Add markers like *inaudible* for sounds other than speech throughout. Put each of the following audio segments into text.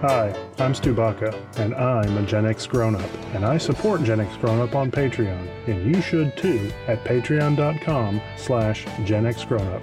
Hi, I'm Stu Baca, and I'm a Gen X grown up, and I support Gen X grown up on Patreon, and you should too at patreon.com slash Gen X grown up.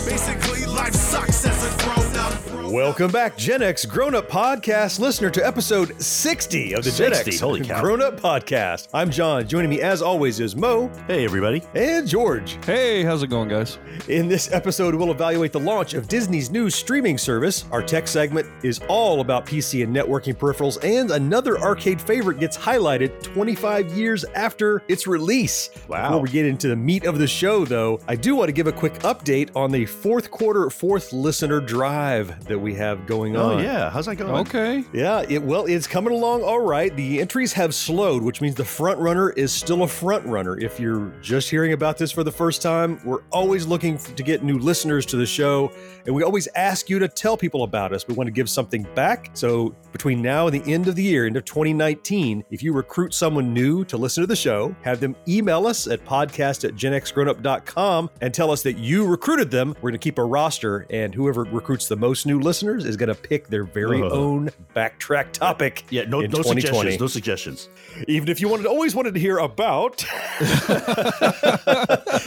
Welcome back, Gen X Grown Up Podcast listener, to episode 60 of the Gen X holy cow. Grown Up Podcast. I'm John. Joining me, as always, is Mo Hey, everybody. and George. Hey, how's it going, guys? In this episode, we'll evaluate the launch of Disney's new streaming service. Our tech segment is all about PC and networking peripherals, and another arcade favorite gets highlighted 25 years after its release. Wow. Before we get into the meat of the show, though, I do want to give a quick update on the fourth quarter, fourth listener drive that we have going oh, on. Oh, yeah. How's that going? Okay. Yeah, it well, it's coming along all right. The entries have slowed, which means the front runner is still a front runner. If you're just hearing about this for the first time, we're always looking f- to get new listeners to the show, and we always ask you to tell people about us. We want to give something back. So between now and the end of the year, end of 2019, if you recruit someone new to listen to the show, have them email us at podcast at genxgrownup.com and tell us that you recruited them. We're going to keep a roster, and whoever recruits the most new listeners is going to pick their very Ugh. own backtrack topic. Yeah, no, no suggestions. No suggestions. Even if you wanted, always wanted to hear about. *laughs*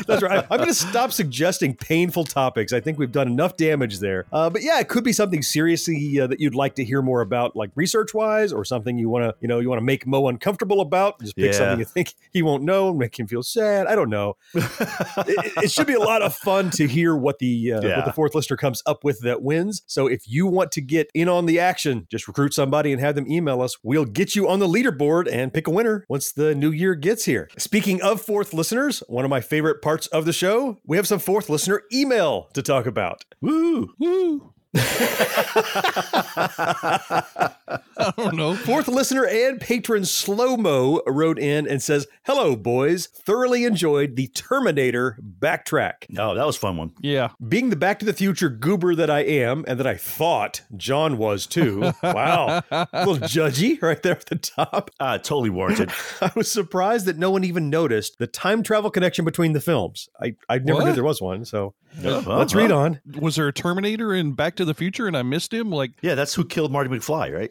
That's right. I'm going to stop suggesting painful topics. I think we've done enough damage there. Uh, but yeah, it could be something seriously uh, that you'd like to hear more about, like research wise, or something you want to, you know, you want to make Mo uncomfortable about. Just pick Yeah. something you think he won't know, and make him feel sad. I don't know. *laughs* it, it should be a lot of fun to hear what the uh, what the fourth listener comes up with that wins. So if you want to get in on the action, just recruit somebody and have them email us. We'll get you on the leaderboard and pick a winner once the new year gets here. Speaking of fourth listeners, one of my favorite parts of the show, we have some fourth listener email to talk about. Woo. Woo. I don't know. Fourth listener and patron Slow Mo wrote in and says, Hello, boys. Thoroughly enjoyed the Terminator backtrack. Oh, that was a fun one. Yeah. Being the Back to the Future goober that I am, and that I thought John was too. Wow. a little judgy right there at the top. Uh, totally warranted. *laughs* I was surprised that no one even noticed the time travel connection between the films. I, I never knew there was one. So Yeah, well, let's read on. Was there a Terminator in Back to the Future and I missed him? Like, Yeah, that's who killed Marty McFly, right?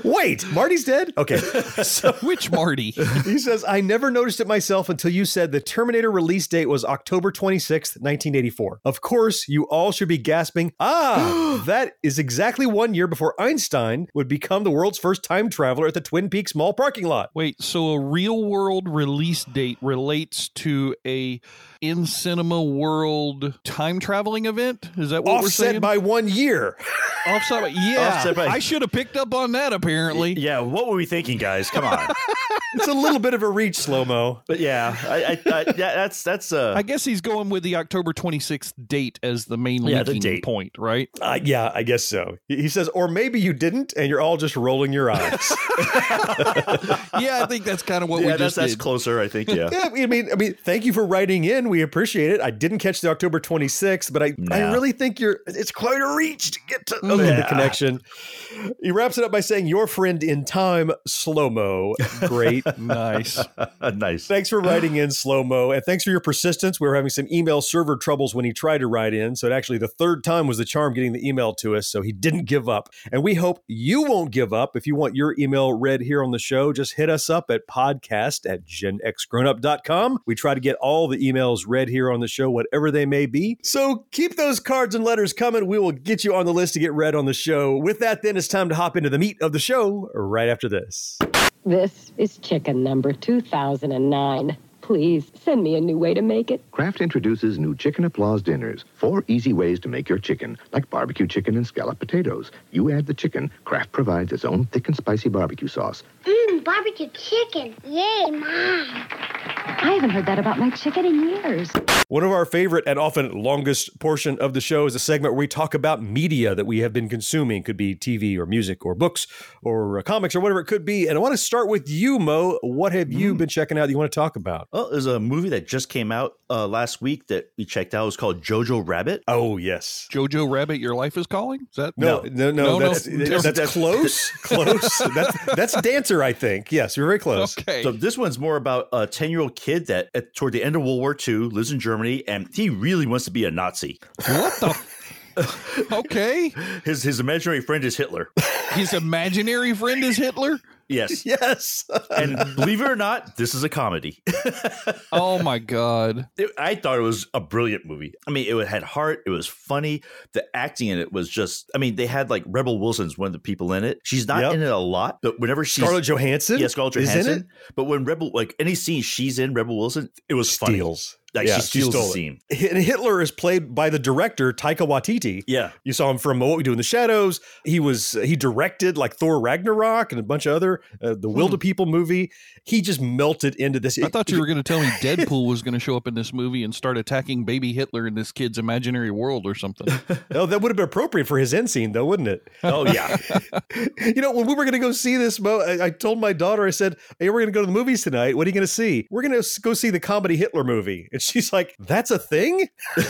*laughs* Wait, Marty's dead? Okay. *laughs* So *laughs* which Marty? he says, I never noticed it myself until you said the Terminator release date was October 26th, 1984. Of course, you all should be gasping, ah, *gasps* that is exactly one year before Einstein would become the world's first time traveler at the Twin Peaks Mall parking lot. Wait, so a real world release date relates to a in cinema world time traveling event? Is that what we're Offset saying? by one year. Offset by yeah. Offset by- I should have picked up on that apparently. yeah, what were we thinking, guys? Come on. *laughs* It's a little bit of a reach, slow mo. but yeah, I, I, I, yeah, that's that's uh, I guess he's going with the October 26th date as the main Yeah, the date. point, right? Uh, yeah, I guess so. He he says, or maybe you didn't, and you're all just rolling your eyes. *laughs* *laughs* yeah, I think that's kind of what yeah, we that's just that's did. closer. I think. Yeah. yeah, I mean, I mean, thank you for writing in. We appreciate it. I didn't catch the October 26th, but I, I really think you're. It's quite a reach to get to Mm. okay, the connection. He wraps it up by saying, "Your friend in time, slow mo, great." *laughs* nice. nice. Thanks for writing in slow mo, and thanks for your persistence. We were having some email server troubles when he tried to write in, so it actually the third time was the charm getting the email to us. So he didn't give up, and we hope you won't give up. If you want your email read here on the show, just hit us up at podcast at genxgrownup.com. We try to get all the emails read here on the show, whatever they may be. So keep those cards and letters coming. We will get you on the list to get read on the show. With that, then it's time to hop into the meat of the show right after this. This is chicken number 2009. Please send me a new way to make it. Kraft introduces new Chicken Applause dinners. Four easy ways to make your chicken, like barbecue chicken and scallop potatoes. You add the chicken, Kraft provides its own thick and spicy barbecue sauce. Mmm, barbecue chicken. Yay, Mom. I haven't heard that about my chicken in years. One of our favorite and often longest portion of the show is a segment where we talk about media that we have been consuming. Could be TV or music or books or uh, comics or whatever it could be. And I want to start with you, Mo. What have you been checking out that you want to talk about? Well, there's a movie that just came out uh, last week that we checked out. It was called Jojo Rabbit. Oh, yes. Jojo Rabbit, Your Life is Calling? Is that No, no, no, No, no, that's, *laughs* no. that's close. close. That's, that's Dancer, I think. Yes, you're very close. Okay. So this one's more about a 10 year old kid that at, toward the end of World War II lives in Germany and he really wants to be a Nazi. what the? *laughs* okay. His his imaginary friend is Hitler. His imaginary friend is Hitler? Yes. *laughs* Yes. And believe it or not, this is a comedy. *laughs* Oh my God. It- I thought it was a brilliant movie. I mean, it had heart. It was funny. The acting in it was just. I mean, they had like Rebel Wilson's one of the people in it. She's not Yep. in it a lot, but whenever she's Scarlett Johansson? yeah, Scarlett is in Johansson. it? But when Rebel, like any scene she's in, Rebel Wilson, it was funny. Steals. Like Yeah, she steals the stole it. scene. And Hitler is played by the director Taika Waititi. Yeah. You saw him from uh, What We Do in the Shadows. He was uh, he directed like Thor Ragnarok and a bunch of other uh, the hmm. Wilder People movie. He just melted into this. I thought you were going to tell me *laughs* Deadpool was going to show up in this movie and start attacking baby Hitler in this kid's imaginary world or something. *laughs* Oh, that would have been appropriate for his end scene, though, wouldn't it? *laughs* Oh yeah. you know, when we were going to go see this, Mo, I, I told my daughter, I said, "Hey, we're going to go to the movies tonight. What are you going to see? We're going to go see the comedy Hitler movie." And she's like, "That's a thing." *laughs*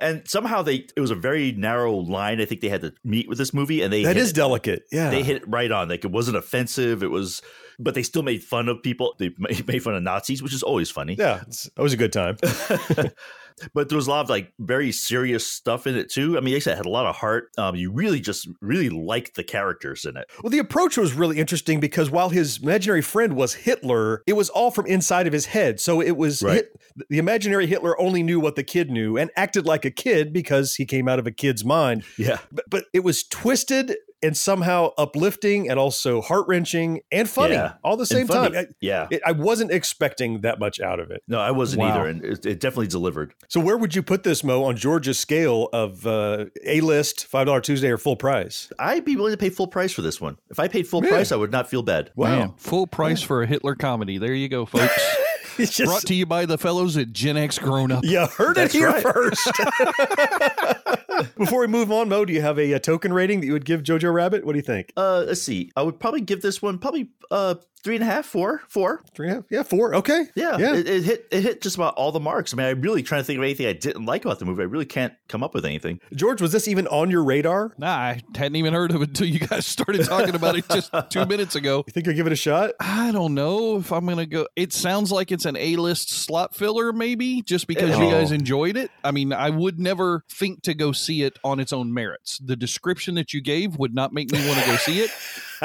and somehow they it was a very narrow line. I think they had to meet with this movie, and they That is it. delicate. Yeah, they hit it right on. Like it wasn't offensive. It was, but they still made fun of people. They *laughs* made fun of Nazis, which is always funny. Yeah, it's always a good time. *laughs* but there was a lot of like very serious stuff in it too. I mean, I said, it had a lot of heart. Um, you really just really liked the characters in it. Well, the approach was really interesting because while his imaginary friend was Hitler, it was all from inside of his head. So it was Right. Hit- the imaginary Hitler only knew what the kid knew and acted like a kid because he came out of a kid's mind. Yeah, But, but it was twisted and somehow uplifting and also heart wrenching and funny Yeah. all the same time. I, yeah. it, I wasn't expecting that much out of it. no, I wasn't Wow. either, and it, it definitely delivered. So where would you put this, Mo, on George's scale of uh, A list, five dollar Tuesday, or full price? I'd be willing to pay full price for this one. If I paid full Yeah. price, I would not feel bad. Man, full price for a Hitler comedy. There you go, folks. *laughs* *laughs* It's just Brought to you by the fellows at Gen X Grown Up. You heard That's it here right. first. *laughs* *laughs* Before we move on, Mo, do you have a, uh token rating that you would give Jojo Rabbit? What do you think? Uh, let's see. I would probably give this one probably uh three and a half, four, four. Three and a half? Yeah, four. Okay. Yeah, Yeah. It, it hit it hit just about all the marks. I mean, I'm really trying to think of anything I didn't like about the movie. I really can't come up with anything. George, was this even on your radar? Nah, I hadn't even heard of it until you guys *laughs* started talking about it just *laughs* two minutes ago. You think you'll give it a shot? I don't know if I'm gonna go. It sounds like it's an A-list slot filler, maybe just because you Oh. guys enjoyed it. I mean, I would never think to go see it on its own merits. The description that you gave would not make me want to go see it. *laughs*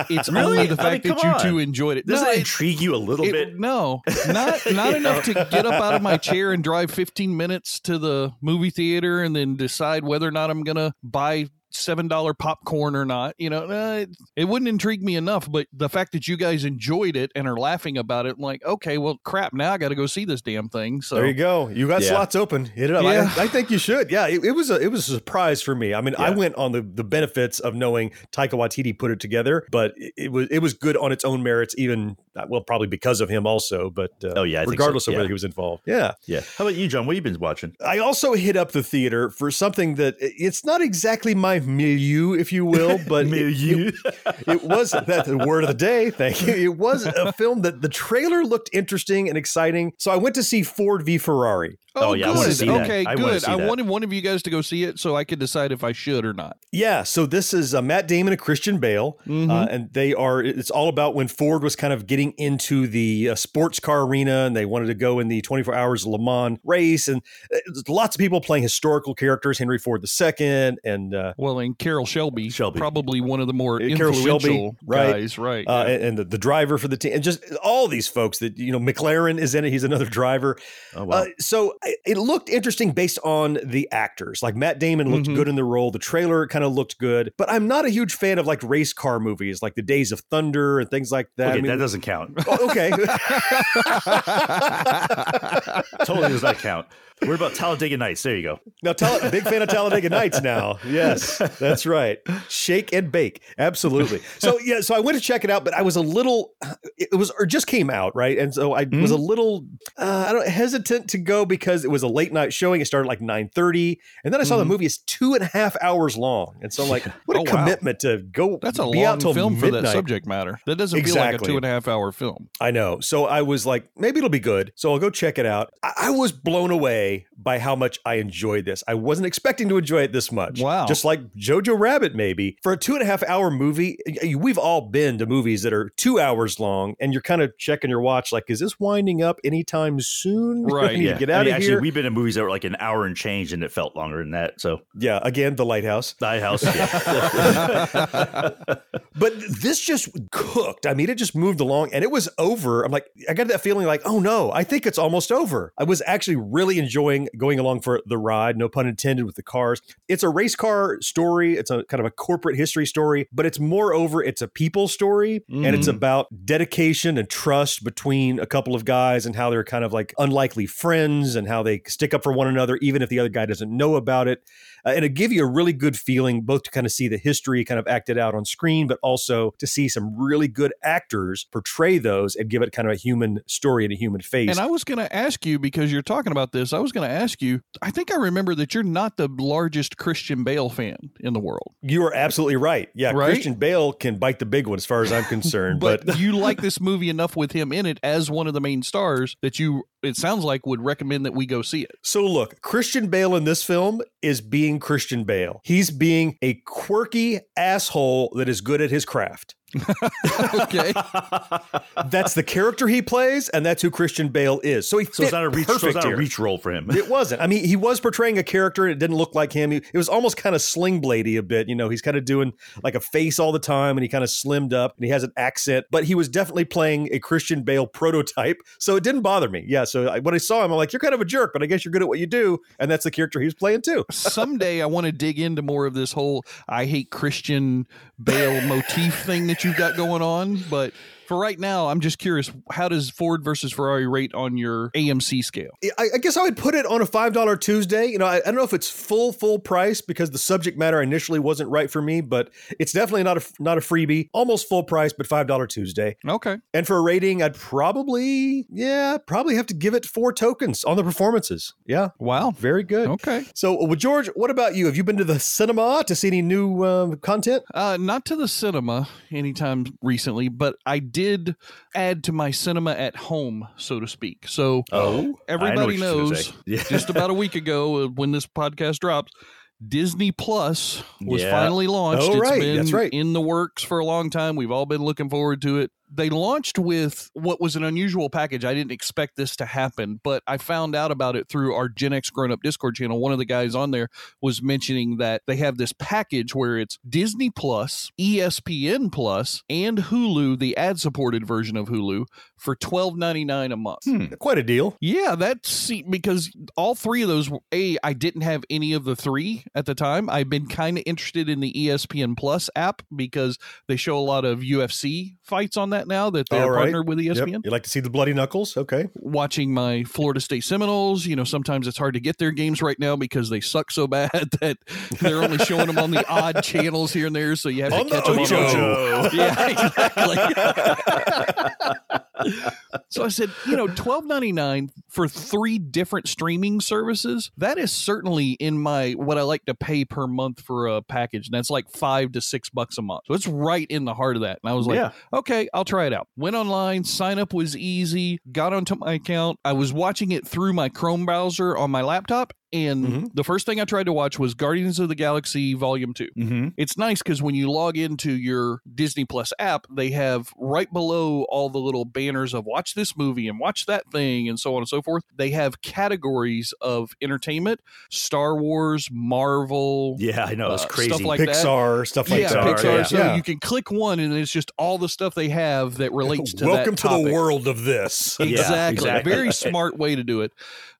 It's *laughs* Really? only the I mean, fact that you two enjoyed it. Doesn't No, it- intrigue you a little it- bit? No, not *laughs* not enough to get up out of my *laughs* chair and drive 15 minutes to the movie theater and then decide whether or not I'm gonna buy seven dollar popcorn or not. You know, uh, it, it wouldn't intrigue me enough. But the fact that you guys enjoyed it and are laughing about it, I'm like, okay, well, crap. Now I got to go see this damn thing. So There you go. You got Yeah. slots open. Hit it up. Yeah. I, I think you should. Yeah, it, it was a it was a surprise for me. I mean, I went on the, the benefits of knowing Taika Waititi put it together, but it, it was it was good on its own merits. Even well, probably because of him also. But uh, Oh, yeah, I think so. regardless of Yeah. whether he was involved. Yeah. Yeah. How about you, John? What have you been watching? I also hit up the theater for something that it's not exactly my milieu, if you will, *laughs* but it- Milieu. *laughs* it was that the word of the day. Thank you. It was a film that the trailer looked interesting and exciting. So I went to see Ford v Ferrari. Oh, Oh, yeah, good. wanna see that. okay, I good. see I that. wanted one of you guys to go see it so I could decide if I should or not. Yeah, so this is uh, Matt Damon and Christian Bale, uh, and they are. It's all about when Ford was kind of getting into the uh, sports car arena, and they wanted to go in the 24 Hours of Le Mans race, and uh, lots of people playing historical characters, Henry Ford II, and uh, Well, and Carroll Shelby, Shelby. probably one of the more Uh, Carroll Shelby, influential right. guys, right? uh, yeah. and, and the, the driver for the team, and just all these folks that you know. McLaren is in it; he's another driver. Oh wow. Uh, so it looked interesting based on the actors. Like Matt Damon looked Mhm. good in the role. The trailer kind of looked good, but I'm not a huge fan of like race car movies, like the Days of Thunder and things like that. okay, I mean, that doesn't count. *laughs* oh, okay. *laughs* totally does not count. What about Talladega Nights? There you go. now, Tal- big fan of Talladega Nights now. *laughs* Yes. That's right. Shake and bake. Absolutely. So *laughs* yeah, so I went to check it out, but I was a little it was or just came out, right? And so I was a little uh, I don't hesitant to go because it was a late night showing. It started like 9 30. And then I saw the movie is two and a half hours long. And so I'm like, what a Oh, wow. commitment to go That's a long film for that subject matter. That doesn't feel like a Exactly. two and a half hour film. I know. So I was like, maybe it'll be good. So I'll go check it out. I, I was blown away by how much I enjoyed this. I wasn't expecting to enjoy it this much. Wow. Just like Jojo Rabbit, maybe. For a two and a half hour movie, we've all been to movies that are two hours long, and you're kind of checking your watch, like, is this winding up anytime soon? *laughs* Right, I to Yeah. get I out mean, of actually, here. we've been in movies that were like an hour and change, and it felt longer than that. So, yeah, again, The Lighthouse. Die House. Yeah. *laughs* But this just cooked. I mean, it just moved along and it was over. I'm like, I got that feeling like, oh no, I think it's almost over. I was actually really enjoying going along for the ride, no pun intended, with the cars. It's a race car story. It's a kind of a corporate history story, but it's moreover, it's a people story and it's mm. about dedication and trust between a couple of guys and how they're kind of like unlikely friends and how they stick up for one another, even if the other guy doesn't know about it. Uh, and it give you a really good feeling both to kind of see the history kind of acted out on screen, but also to see some really good actors portray those and give it kind of a human story and a human face. And I was going to ask you because you're talking about this. I was going to ask you. I think I remember that you're not the largest Christian Bale fan in the world, you are absolutely right. Yeah, Right? Christian Bale can bite the big one as far as I'm concerned. *laughs* but, but you like this movie enough with him in it as one of the main stars that you. It sounds like would recommend that we go see it. So look, Christian Bale in this film is being Christian Bale. He's being a quirky asshole that is good at his craft. Okay. *laughs* That's the character he plays, and that's who Christian Bale is. So he so it's not a reach. So perfect it's not a reach role for him. It wasn't. I mean, he was portraying a character, and it didn't look like him. He, it was almost kind of sling bladey a bit. You know, he's kind of doing like a face all the time, and he kind of slimmed up, and he has an accent. But he was definitely playing a Christian Bale prototype, so it didn't bother me. Yeah. So I, when I saw him, I'm like, you're kind of a jerk, but I guess you're good at what you do, and that's the character he was playing too. Someday I want to dig into more of this whole I hate Christian Bale motif thing that you've got going on, but for right now, I'm just curious. How does Ford versus Ferrari rate on your AMC scale? I, I guess I would put it on a five dollar Tuesday. You know, I, I don't know if it's full full price because the subject matter initially wasn't right for me, but it's definitely not a not a freebie. Almost full price, but five dollar Tuesday. Okay. And for a rating, I'd probably yeah probably have to give it four tokens on the performances. Yeah, Wow. very good. Okay. So, well, George, what about you? Have you been to the cinema to see any new um, content? Uh, not to the cinema anytime recently, but I did add to my cinema at home, so to speak. So Oh, everybody know what you're gonna knows. *laughs* Yeah. just about a week ago uh, when this podcast drops, Disney Plus was Yeah. finally launched. Oh, It's right. been That's right. in the works for a long time. We've all been looking forward to it. They launched with what was an unusual package. I didn't expect this to happen, but I found out about it through our Gen X Grown Up Discord channel. One of the guys on there was mentioning that they have this package where it's Disney Plus, ESPN Plus, and Hulu, the ad supported version of Hulu, for twelve ninety nine a month. Hmm. Quite a deal. Yeah, that's because all three of those. A, I didn't have any of the three at the time. I've been kind of interested in the ESPN Plus app because they show a lot of UFC fights on that now that they're right. partnered with E Yep. ESPN. You like to see the bloody knuckles? Okay. Watching my Florida State Seminoles, you know, sometimes it's hard to get their games right now because they suck so bad *laughs* that they're only showing them on the odd *laughs* channels here and there, so you have to On the catch them Ocho. on *laughs* yeah, exactly. so I said, you know, twelve ninety nine for three different streaming services. That is certainly in my what I like to pay per month for a package, and that's like five to six bucks a month. So it's right in the heart of that. And I was like, Yeah. okay, I'll try it out. Went online, sign up was easy, got onto my account. I was watching it through my Chrome browser on my laptop. And Mhm. the first thing I tried to watch was Guardians of the Galaxy Volume 2 Mm-hmm. it's nice because when you log into your Disney Plus app, they have right below all the little banners of watch this movie and watch that thing and so on and so forth. They have categories of entertainment, Star Wars, Marvel, Yeah, I know. It's uh, crazy. stuff like that. Pixar stuff like yeah, that. Pixar. yeah. So Yeah. you can click one, and it's just all the stuff they have that relates to Welcome that to the world of this. *laughs* Yeah, Exactly. exactly. Very smart way to do it.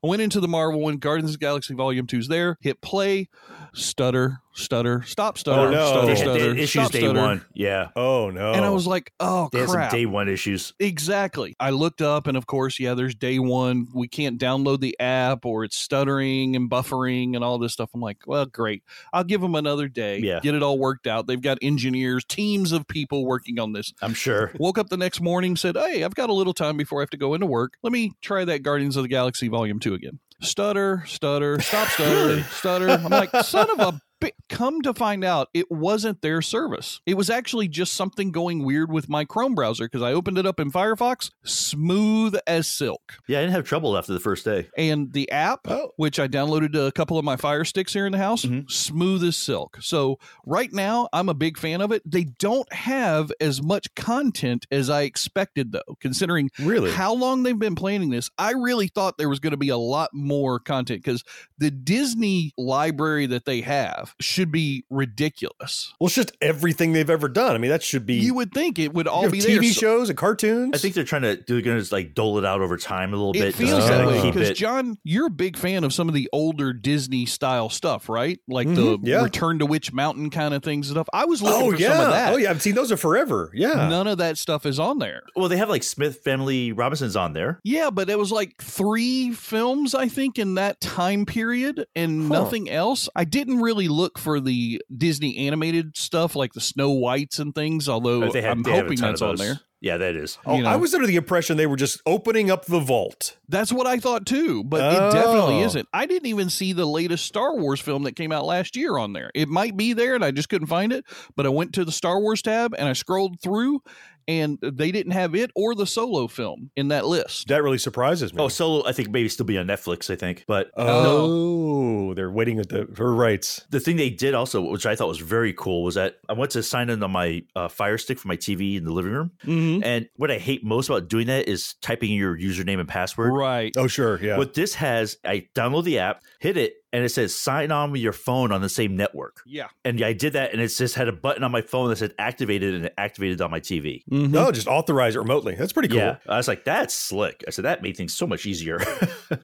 I went into the Marvel one, Guardians of the Galaxy Volume 2's there, hit play. Stutter, stutter, stop, oh, stutter, Oh, no. stutter, They they stutter, had issues stop, day stutter. one. Yeah. Oh no! And I was like, oh They crap. day one issues. Exactly. I looked up, and of course, yeah, there's day one. We can't download the app, or it's stuttering and buffering and all this stuff. I'm like, well, great. I'll give them another day. Yeah. Get it all worked out. They've got engineers, teams of people working on this. I'm sure. Woke up the next morning, said, hey, I've got a little time before I have to go into work. Let me try that Guardians of the Galaxy Volume 2 again. Stutter, stutter, stop, stutter, stutter. I'm like, son of a bi-. Come to find out, it wasn't their service. It was actually just something going weird with my Chrome browser because I opened it up in Firefox, smooth as silk. Yeah, I didn't have trouble after the first day. And the app, Oh. which I downloaded to a couple of my Fire Sticks here in the house, Mhm. smooth as silk. So right now, I'm a big fan of it. They don't have as much content as I expected, though, considering really. how long they've been planning this. I really thought there was going to be a lot more content because the Disney library that they have should be ridiculous. well, it's just everything they've ever done. I mean, that should be. You would think it would all be TV there. Shows and cartoons. I think they're trying to they're going to like dole it out over time a little It bit. feels to that Oh. way keep because. John, you're a big fan of some of the older Disney style stuff, right? Like Mhm, the yeah. Return to Witch Mountain kind of things and stuff. I was looking oh for yeah. some of that. Oh yeah. I've seen those are forever. Yeah. None of that stuff is on there. well, they have like Smith Family Robinson's on there. Yeah, but it was like three films, I think, in that time period and Huh. nothing else. I didn't really look for the Disney animated stuff like the Snow Whites and things, although uh, They have, I'm they hoping ton that's on there. Yeah, that is. Oh, you know. I was under the impression they were just opening up the vault. That's what I thought too, but it oh. definitely Oh. isn't. I didn't even see the latest Star Wars film that came out last year on there. It might be there and I just couldn't find it, but I went to the Star Wars tab and I scrolled through and they didn't have it or the solo film in that list. That really surprises me. Oh, Solo, I think maybe still be on Netflix. I think, but Oh, no. they're waiting at the for rights. the thing they did also, which I thought was very cool, was that I went to sign in on my uh, Fire Stick for my TV in the living room, Mm-hmm. and what I hate most about doing that is typing your username and password. Right. Oh, sure, yeah. What this has, I download the app, hit it, and it says sign on with your phone on the same network. Yeah. And I did that, and it just had a button on my phone that said activated, and it activated on my TV. No, mm-hmm. oh, just authorize it remotely. That's pretty cool. Yeah, I was like, that's slick. I said that made things so much easier. *laughs*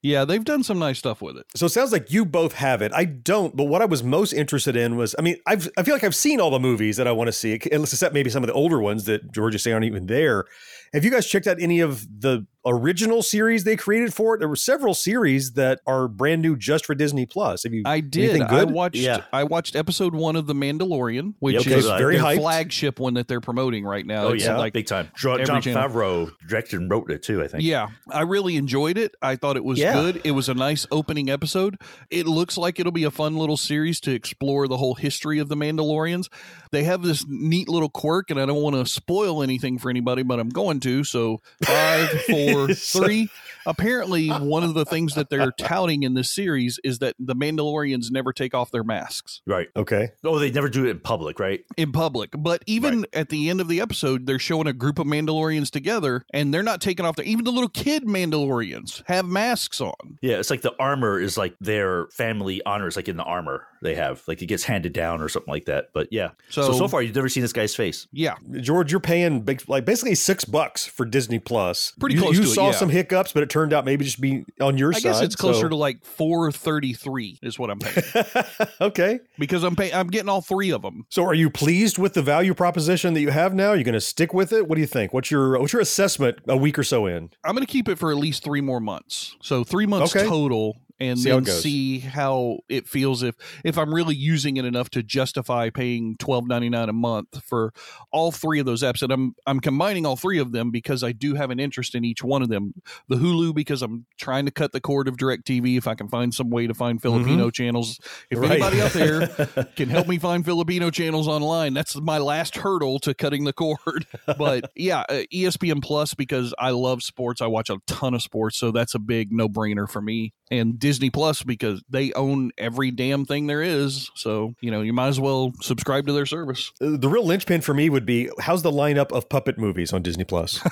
Yeah, they've done some nice stuff with it. So it sounds like you both have it. I don't, but what I was most interested in was, I mean, I've, I feel like I've seen all the movies that I want to see, except maybe some of the older ones that George is saying aren't even there. Have you guys checked out any of the original series they created for it? There were several series that are brand new just for Disney Plus. Have you? I did. anything I watched. Yeah. I watched episode one of The Mandalorian, which Yep, is okay, very their hyped. flagship one that they're promoting right now. oh It's yeah, like big time. John, every Jon. Favreau directed and wrote it too. I think. Yeah, I really enjoyed it. I thought it was Yeah. good. It was a nice opening episode. It looks like it'll be a fun little series to explore the whole history of the Mandalorians. They have this neat little quirk, and I don't want to spoil anything for anybody, but I'm going to. So, *laughs* five, four, *laughs* three. Apparently, *laughs* one of the things that they're touting in this series is that the Mandalorians never take off their masks Right. Okay. Oh, they never do it in public, right? in public. But even at the end of the episode, they're showing a group of Mandalorians together, and they're not taking off their. Even the little kid Mandalorians have masks on. Yeah, it's like the armor is like their family honors, like in the armor they have, like it gets handed down or something like that. But yeah, so So- so, far you've never seen this guy's face. Yeah, George, you're paying big, like basically six bucks for Disney Plus. Pretty you, close You to it, saw yeah. some hiccups, but it turned out maybe just be on your I side. I guess it's closer so- to like four thirty three is what I'm paying *laughs* okay. because I'm paying. I'm getting all three of them. So, are you pleased with the value proposition that you have now? Are you going to stick with it? What do you think? What's your what's your assessment a week or so in? I'm going to keep it for at least three more months. So three months Okay. total, and See how then it see how it feels if if I'm really using it enough to justify paying twelve ninety nine a month for all three of those apps. And I'm I'm combining all three of them because I do have an interest in each one of them. The Hulu because I'm trying to cut the cord of DirecTV if I can find some way to find Filipino channels. If Right. anybody out there *laughs* can help me find Filipino channels online. That's my last hurdle to cutting the cord. But yeah, uh, ESPN Plus because I love sports. I watch a ton of sports, so that's a big no brainer for me. And Disney Plus because they own every damn thing there is. So you know you might as well subscribe to their service. Uh, The real linchpin for me would be how's the lineup of puppet movies on Disney Plus? *laughs*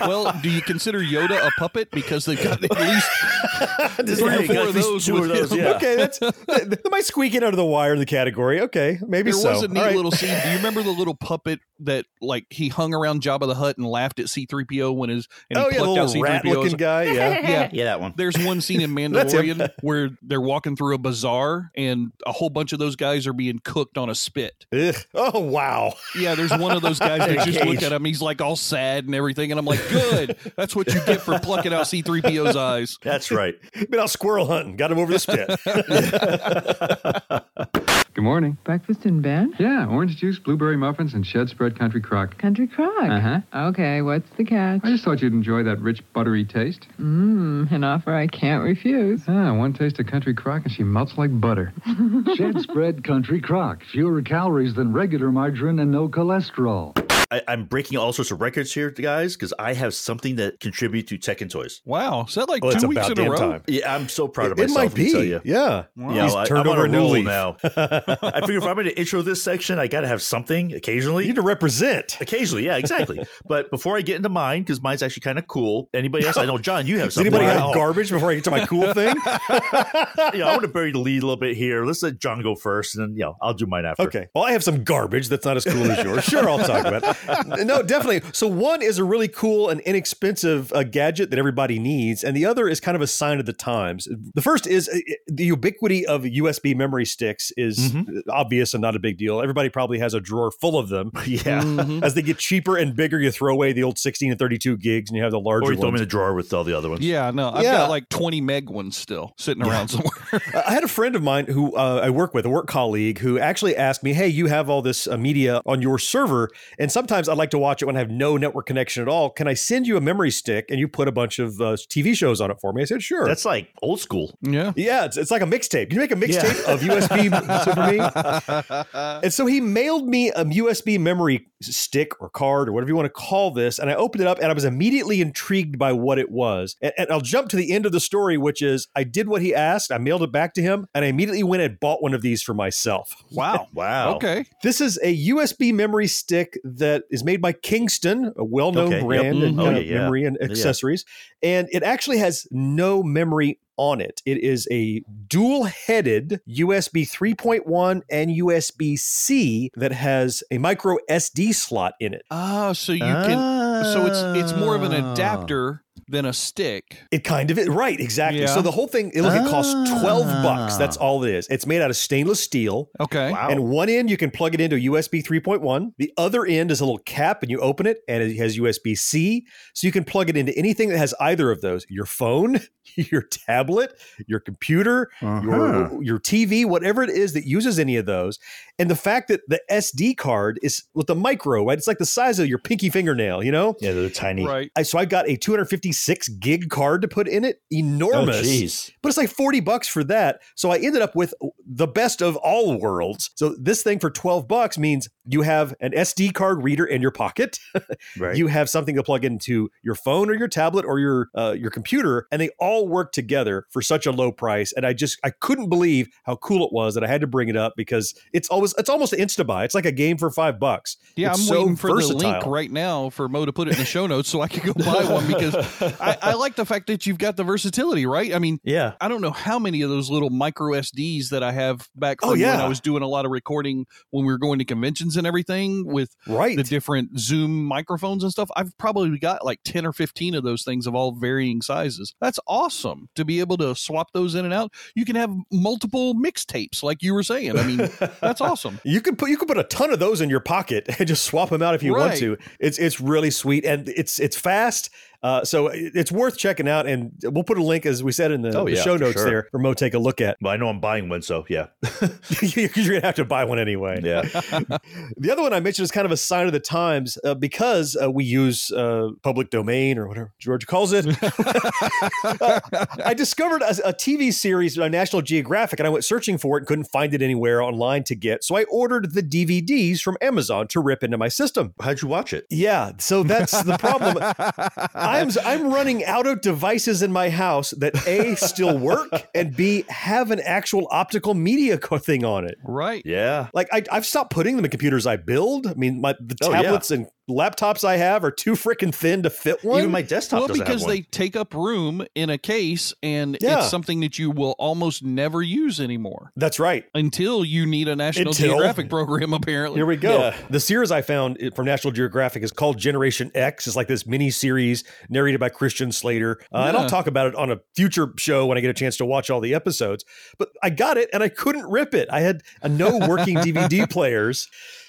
Well, do you consider Yoda a puppet because they've got at least *laughs* three or four of those? two of with those, him? yeah. okay, that's *laughs* that, that might squeak it under the wire in the category. Okay, maybe There so. was a neat All right. little scene. Do you remember the little puppet that like he hung around Jabba the Hutt and laughed at C3PO when his and he oh yeah, the plucked out little rat looking C3PO's guy. Yeah. Yeah. Yeah, that that one. There's one scene in *laughs* Mandalorian where they're walking through a bazaar and a whole bunch of those guys are being cooked on a spit. Ugh. Oh wow. Yeah, there's one of those guys *laughs* that just look at him. He's like all sad and everything. And I'm like, good. That's what you get for plucking out C3PO's eyes. That's right. Been out squirrel hunting. Got him over the spit. *laughs* Good morning. Breakfast in bed? Yeah, orange juice, blueberry muffins, and Shedd's spread country crock. Country Crock? Uh-huh. Okay, what's the catch? I just thought you'd enjoy that rich, buttery taste. Mmm, an offer I can't refuse. Ah, one taste of country crock and she melts like butter. *laughs* Shedd's spread country crock. Fewer calories than regular margarine and no cholesterol. I, I'm breaking all sorts of records here, guys, because I have something that contribute to Tech and Toys. Wow. Is that like Oh, it's two weeks about in a row? time. Yeah, I'm so proud of It myself. It might let tell be. you. Yeah. Yeah, He's I, turned I'm over a a new leaf. now. *laughs* I figure if I'm going to intro this section, I got to have something occasionally. You need to represent. Occasionally, yeah, exactly. *laughs* but before I get into mine, because mine's actually kind of cool. Anybody else? I know, John, you have Does something. anybody have Oh, garbage before I get to my cool thing? *laughs* yeah, I want to bury the lead a little bit here. Let's let John go first, and then you know I'll do mine after. Okay. Well, I have some garbage that's not as cool as yours. Sure, I'll talk about it. *laughs* No, definitely. So, one is a really cool and inexpensive uh, gadget that everybody needs, and the other is kind of a sign of the times. The first is uh, the ubiquity of USB memory sticks is Mm-hmm. obvious and not a big deal. Everybody probably has a drawer full of them. *laughs* Yeah. Mhm. As they get cheaper and bigger, you throw away the old 16 and 32 gigs and you have the larger Or you throw them in the drawer with all the other ones. Yeah, no, I've Yeah. got like 20 meg ones still sitting around somewhere. *laughs* I had a friend of mine who uh, I work with, a work colleague, who actually asked me, "Hey, you have all this uh, media on your server, and sometimes I'd like to watch it when I have no network connection at all. Can I send you a memory stick and you put a bunch of uh, TV shows on it for me?" I said, "Sure." That's like old school. yeah. yeah, it's, it's like a mixtape. Can you make a mixtape of USB *laughs* for me? *laughs* And so he mailed me a USB memory stick or card or whatever you want to call this. And I opened it up and I was immediately intrigued by what it was. And, and I'll jump to the end of the story, which is I did what he asked. I mailed it back to him and I immediately went and bought one of these for myself. Wow. *laughs* Wow. Okay. This is a USB memory stick that is made by Kingston, a well known Okay, yep. brand in Mhm. Oh, kind yeah, of yeah. memory and Yeah. accessories. And it actually has no memory on it. It is a dual headed USB 3.1 and USB C that has a micro SD slot in it. Ah, so you can. So it's it's more of an adapter than a stick. It kind of is. Right, exactly. Yeah. So the whole thing, look, it costs 12 bucks. That's all it is. It's made out of stainless steel. Okay. Wow. And one end you can plug it into USB 3.1. The other end is a little cap and you open it and it has USB C. So you can plug it into anything that has either of those your phone, *laughs* your tablet, your computer, Uh-huh. your, your TV, whatever it is that uses any of those. And the fact that the SD card is with the micro, right? It's like the size of your pinky fingernail, you know? Yeah, they're tiny. Right. I, so I got a 256 gig card to put in it. Oh, Enormous jeez. but it's like 40 bucks for that. So I ended up with the best of all worlds. So this thing for 12 bucks means you have an SD card reader in your pocket. *laughs* Right. You have something to plug into your phone or your tablet or your uh, your computer, and they all work together for such a low price. And I just I couldn't believe how cool it was that I had to bring it up because it's always it's almost an insta buy. It's like a game for five bucks. Yeah, It's I'm so waiting for versatile. the link right now for Mo to put it in the show notes so I can go buy one because *laughs* *laughs* I, I like the fact that you've got the versatility, right? I mean, yeah. I don't know how many of those little micro SDs that I have back Oh, from when. I was doing a lot of recording when we were going to conventions and everything with Right. the different Zoom microphones and stuff. I've probably got like 10 or 15 of those things of all varying sizes. That's awesome to be able to swap those in and out. You can have multiple mixtapes, like you were saying. I mean, that's *laughs* awesome. You could put you could put a ton of those in your pocket and just swap them out if you want to. It's it's really sweet and it's it's fast. Uh, so it's worth checking out, and we'll put a link as we said in the, Oh, the yeah, show notes sure. there for Mo take a look at. Well, I know I'm buying one, so yeah. Because *laughs* you're gonna have to buy one anyway. Yeah. *laughs* The other one I mentioned is kind of a sign of the times uh, because uh, we use uh, public domain or whatever George calls it. *laughs* I discovered a, a TV series on National Geographic and I went searching for it and couldn't find it anywhere online to get. So I ordered the DVDs from Amazon to rip into my system. How'd you watch it? Yeah, so that's the problem. I'm I'm running out of devices in my house that a still work and b have an actual optical media co- thing on it. Right. Yeah. Like I, I've stopped putting them in computers I build. I mean, my the Oh, yeah. tablets and laptops I have are too freaking thin to fit one. Even my desktop well, doesn't because have one. they take up room in a case, and Yeah. it's something that you will almost never use anymore That's right. until you need a National Until- Geographic program. *laughs* Apparently, Here we go. Yeah. The series I found from National Geographic is called Generation X. It's like this mini series narrated by Christian Slater. Uh, And I'll talk about it on a future show when I get a chance to watch all the episodes. But I got it and I couldn't rip it. I had uh, no working *laughs* DVD players.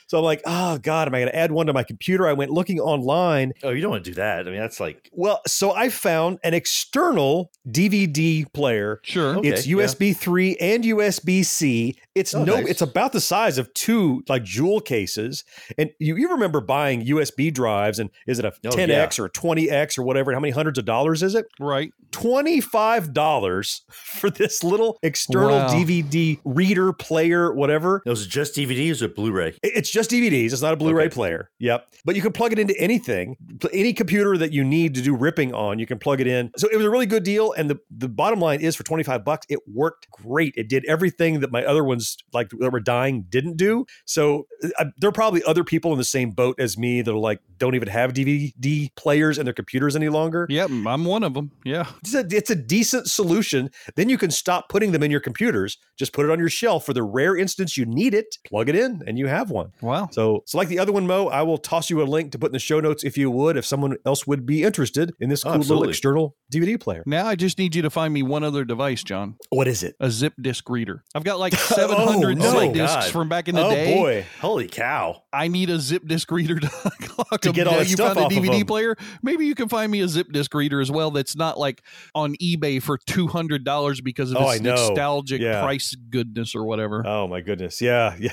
So I'm like, oh God, am I going to add one to my computer? I went looking online. oh, you don't want to do that. I mean, that's like Well, so I found an external DVD player Sure. Okay, it's yeah. USB 3 and USB C. It's Oh, no nice. it's about the size of two like jewel cases. And you, you remember buying USB drives and is it a Oh, 10X or a 20X or whatever? How many hundreds of dollars is it? Right. $25 *laughs* for this little external Wow. DVD reader player whatever. those are just DVDs or Blu-ray. It's just DVDs. It's not a Blu-ray Okay. player. Yep. But you can plug it into anything, any computer that you need to do ripping on. You can plug it in. So it was a really good deal. And the the bottom line is for twenty five bucks, it worked great. It did everything that my other ones like that were dying didn't do. So uh, there are probably other people in the same boat as me that are like don't even have DVD players in their computers any longer. Yep, I'm one of them. Yeah. It's a, it's a decent solution. Then you can stop putting them in your computers. Just put it on your shelf for the rare instance you need it. Plug it in, and you have one. Wow. So, so like the other one, Mo, I will toss you a link to put in the show notes if you would, if someone else would be interested in this Oh, cool little external DVD player. Now I just need you to find me one other device, John. What is it? A zip disk reader. I've got like *laughs* 700 no. zip Oh disks God. from back in the oh day. boy, Holy cow! I need a zip disk reader to *laughs* unlock To them. get all Now you stuff found a off of DVD them. player. Maybe you can find me a zip disk reader as well. That's not like on eBay for two hundred dollars because of Oh, its nostalgic Yeah. price goodness or whatever. oh my goodness, yeah, *laughs* yeah.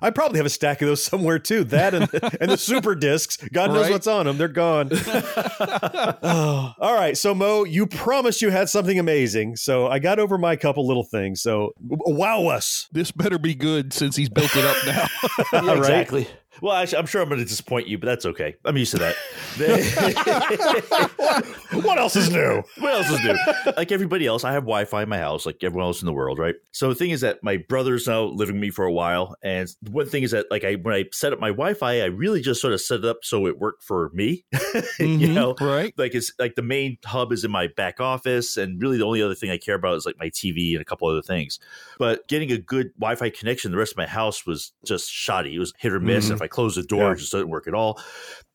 I probably have a stack of those somewhere too. That and *laughs* and the super discs. God knows Right. what's on them. They're gone. oh, *laughs* *sighs* all right, so Mo, you promised you had something amazing, so I got over my couple little things. So wow us. This better be good since he's built it up now. *laughs* Yeah, exactly. Well, actually, I'm sure I'm going to disappoint you, but that's okay. I'm used to that. *laughs* What else is new? what else is new? *laughs* Like everybody else, I have Wi-Fi in my house, like everyone else in the world, right? So the thing is that my brother's now living with me for a while, and one thing is that like I when I set up my Wi-Fi, I really just sort of set it up so it worked for me. *laughs* you Mhm, know, right? like it's like the main hub is in my back office, and really the only other thing I care about is like my TV and a couple other things. But getting a good Wi-Fi connection, the rest of my house was just shoddy. It was hit or miss. Mhm. If I close the door, Yeah. it just doesn't work at all.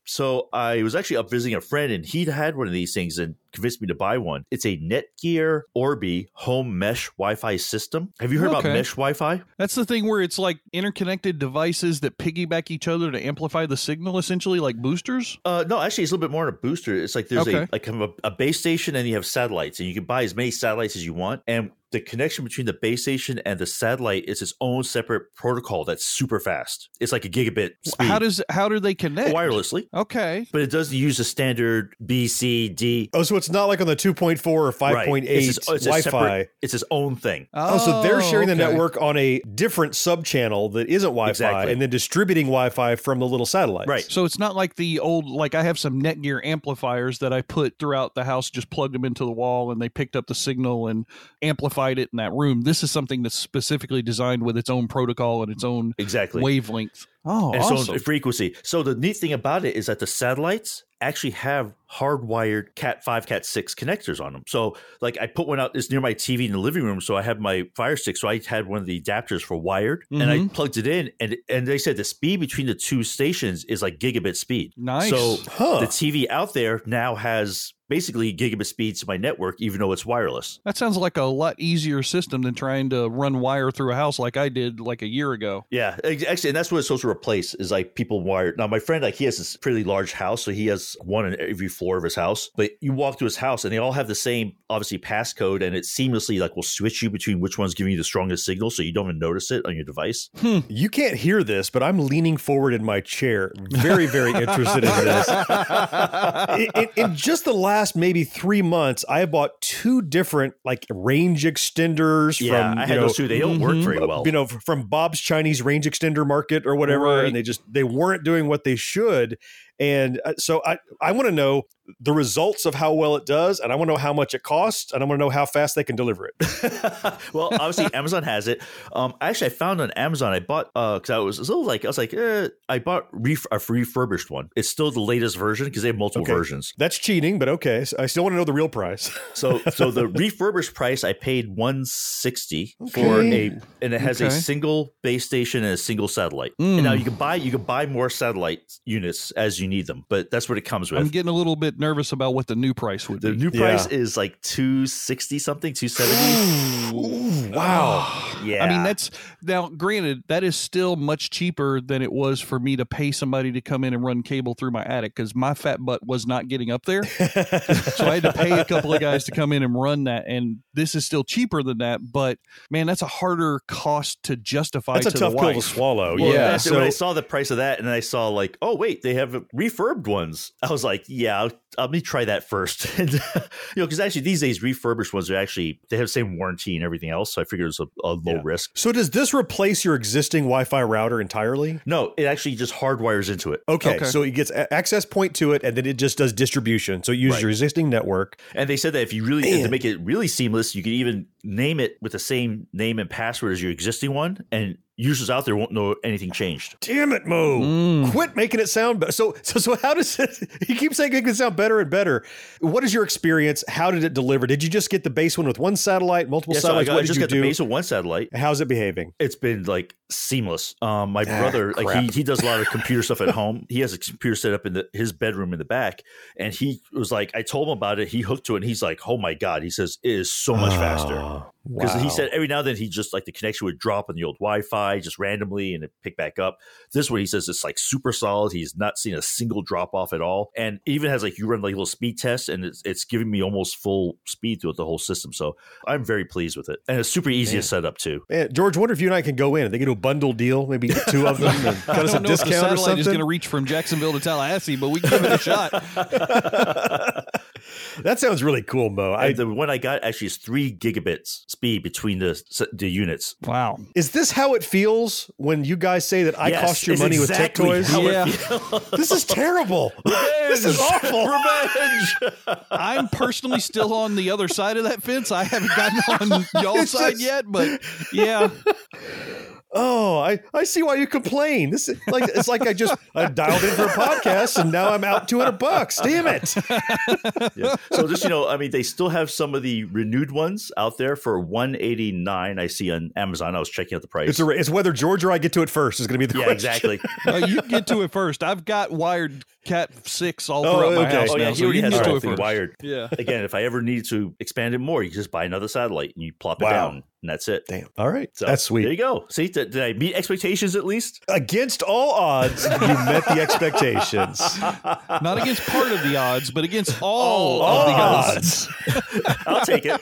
So I was actually up visiting a friend, and he'd had one of these things and convinced me to buy one. It's a Netgear Orbi home mesh Wi-Fi system. Have you heard about mesh Wi-Fi? That's the thing where it's like interconnected devices that piggyback each other to amplify the signal, essentially like boosters. Uh, no, actually, it's a little bit more on a booster. It's like there's Okay. a like kind of a, a base station, and you have satellites, and you can buy as many satellites as you want. And the connection between the base station and the satellite is its own separate protocol that's super fast. It's like a gigabit speed. How does how do they connect? wirelessly? Okay. But it does use a standard B, C, D. Oh, so it's not like on the 2.4 or 5.8 Right. It's, its- it's Wi-Fi. It's its own thing. Oh, so they're sharing the oh, network on a different sub-channel that isn't Wi-Fi, Exactly. and then distributing Wi-Fi from the little satellite. Right. So it's not like the old like I have some Netgear amplifiers that I put throughout the house, just plugged them into the wall and they picked up the signal and amplified it in that room. This is something that's specifically designed with its own protocol and its own Exactly. wavelength. Oh, and awesome. so frequency. So the neat thing about it is that the satellites actually have hardwired Cat five, Cat six connectors on them. So like I put one out. It's near my TV in the living room, so I have my Fire Stick. So I had one of the adapters for wired, and I Mhm. plugged it in, and and they said the speed between the two stations is like gigabit speed. Nice. So Huh. the TV out there now has basically gigabit speeds to my network, even though it's wireless. that sounds like a lot easier system than trying to run wire through a house like I did like a year ago. Yeah, ex- actually, and that's what it's supposed to replace is like people wired. Now, my friend, like he has this pretty large house, so he has one in every floor of his house. But you walk through his house, and they all have the same, obviously, passcode, and it seamlessly like will switch you between which one's giving you the strongest signal, so you don't even notice it on your device. Hmm. You can't hear this, but I'm leaning forward in my chair, very, very interested in this. *laughs* in, in- in just the last maybe three months, I have bought two different like range extenders Yeah, from I had know, those too. They don't work Mhm. very well. you know, from Bob's Chinese range extender market or whatever, Right. and they just they weren't doing what they should. And uh, so I, I want to know the results of how well it does, and I want to know how much it costs, and I want to know how fast they can deliver it. *laughs* well, obviously *laughs* Amazon has it. Um, actually, I found on Amazon. I bought because I was a little like I was like, eh, I bought ref- a refurbished one. It's still the latest version because they have multiple Okay. versions. That's cheating, but okay. So I still want to know the real price. So, *laughs* so the refurbished price I paid one sixty for a, and it has a single base station and a single satellite. And now you can buy you can buy more satellite units as you need them, but that's what it comes with. I'm getting a little bit nervous about what the new price would the be. The new price is like two sixty something, two seventy. wow. *sighs* Yeah, I mean, that's now granted, that is still much cheaper than it was for me to pay somebody to come in and run cable through my attic because my fat butt was not getting up there. *laughs* so I had to pay a couple of guys to come in and run that. And this is still cheaper than that. But man, that's a harder cost to justify. That's a to tough the pill to swallow. Well, yeah. So when I saw the price of that, and then I saw like, oh wait, they have refurbed ones. I was like, yeah, I'll, Uh, let me try that first. *laughs* and uh, you know, because actually these days refurbished ones are actually they have the same warranty and everything else. So I figured it was a, a low Yeah. risk. so does this replace your existing Wi-Fi router entirely? No, it actually just hardwires into it. Okay, Okay. so it gets access point to it, and then it just does distribution. So it uses Right. your existing network. And they said that if you really to make it really seamless, you could even name it with the same name and password as your existing one, and users out there won't know anything changed. Damn it, Mo! Mm. Quit making it sound better. So, so, so, how does it? *laughs* You keep saying it can sound better and better. What is your experience? How did it deliver? Did you just get the base one with one satellite, multiple Yeah, so I, satellites? got, what I did just you got do? the base of one satellite. How's it behaving? it's been like seamless. Um, my Ah, brother, like he he does a lot of *laughs* computer stuff at home. He has a computer set up in the, his bedroom in the back, and he was like, I told him about it. He hooked to it, and he's like, Oh my god! He says it is so much faster. Because he said every now and then he just like the connection would drop on the old Wi-Fi just randomly and it pick back up. This one he says it's like super solid. He's not seen a single drop off at all, and it even has like you run like a little speed tests, and it's it's giving me almost full speed throughout the whole system. So I'm very pleased with it, and it's super easy to set up too. Man, George, wonder if you and I can go in. And they can do a bundle deal, maybe two of them and *laughs* I cut us a don't know if the discount or something. is going to reach from Jacksonville to Tallahassee, but we can give it a shot. *laughs* that sounds really cool, Mo. I, I, the one I got actually is three gigabits speed between the the units. Wow. is this how it feels when you guys say that I Yes, cost your money exactly with tech toys? how it Yeah. feels. This is terrible. *laughs* this is awful. Revenge. I'm personally still on the other side of that fence. I haven't gotten on y'all's *laughs* side just- yet, but yeah. Oh, I, I see why you complain. This is like it's like I just I dialed in for a podcast and now I'm out two hundred bucks. Damn it! *laughs* Yeah. So just you know, I mean, they still have some of the renewed ones out there for one eighty nine. I see on Amazon. I was checking out the price. It's a, it's whether George or I get to it first is going to be the yeah, question. exactly. Uh, you get to it first. I've got wired Cat six all Oh, throughout my house oh now, yeah, he so already you can has get the to whole it thing first. wired. Yeah. *laughs* Again, if I ever need to expand it more, you just buy another satellite and you plop it Wow. down, and that's it. Damn. All right, So, that's sweet. There you go. See, did, did I meet expectations at least? Against all odds, you met the expectations. *laughs* Not against part of the odds, but against all, All of the odds. odds. *laughs* I'll take it.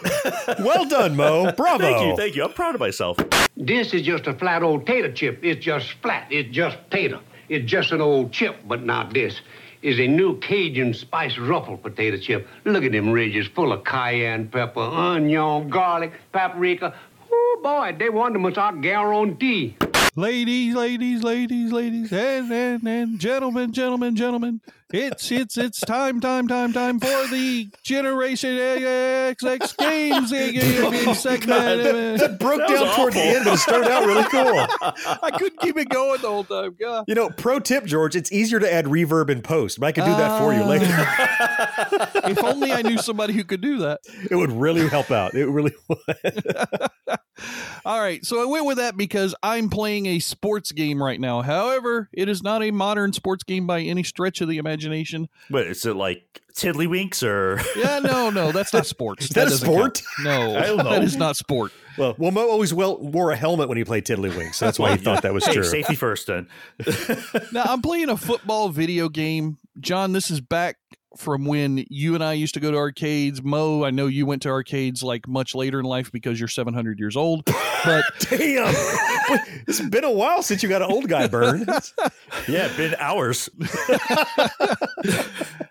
Well done, Mo. Bravo. thank you, thank you. I'm proud of myself. This is just a flat old tater chip. It's just flat. It's just tater. It's just an old chip. But not this is a new Cajun spice ruffle potato chip. Look at them ridges full of cayenne pepper, onion, garlic, paprika. Oh boy, they wonderments I guarantee. Ladies, ladies, ladies, ladies, and, and, and gentlemen, gentlemen, gentlemen. It's it's it's time, time, time, time for the Generation X Games *laughs* segment. That, that broke That down toward the end, but it started out really cool. I couldn't keep it going the whole time. God. You know, pro tip, George, it's easier to add reverb in post, but I could do that for you Ah. later. *laughs* If only I knew somebody who could do that. It would really help out. It really *laughs* would. All right, so I went with that because I'm playing a sports game right now. However, it is not a modern sports game by any stretch of the imagination. But is it like Tiddlywinks or? *laughs* Yeah, no, no, that's not sports. Is that a doesn't count. sport? No, *laughs* I don't know. that is not sport. Well, well, Mo always well wore a helmet when he played Tiddlywinks. So that's why he *laughs* thought that was Hey, true. safety first then. Now I'm playing a football video game. Jon, this is back from when you and I used to go to arcades. Mo, I know you went to arcades like much later in life because you're 700 years old. But *laughs* Damn, it's been a while since you got an old guy burn. *laughs* Yeah, been hours. *laughs*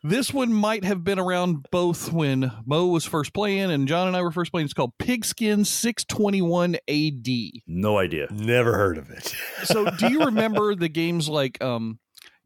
this one might have been around both when Mo was first playing and Jon and I were first playing. It's called Pigskin 621 AD. No idea. Never heard of it. So, do you remember the games like um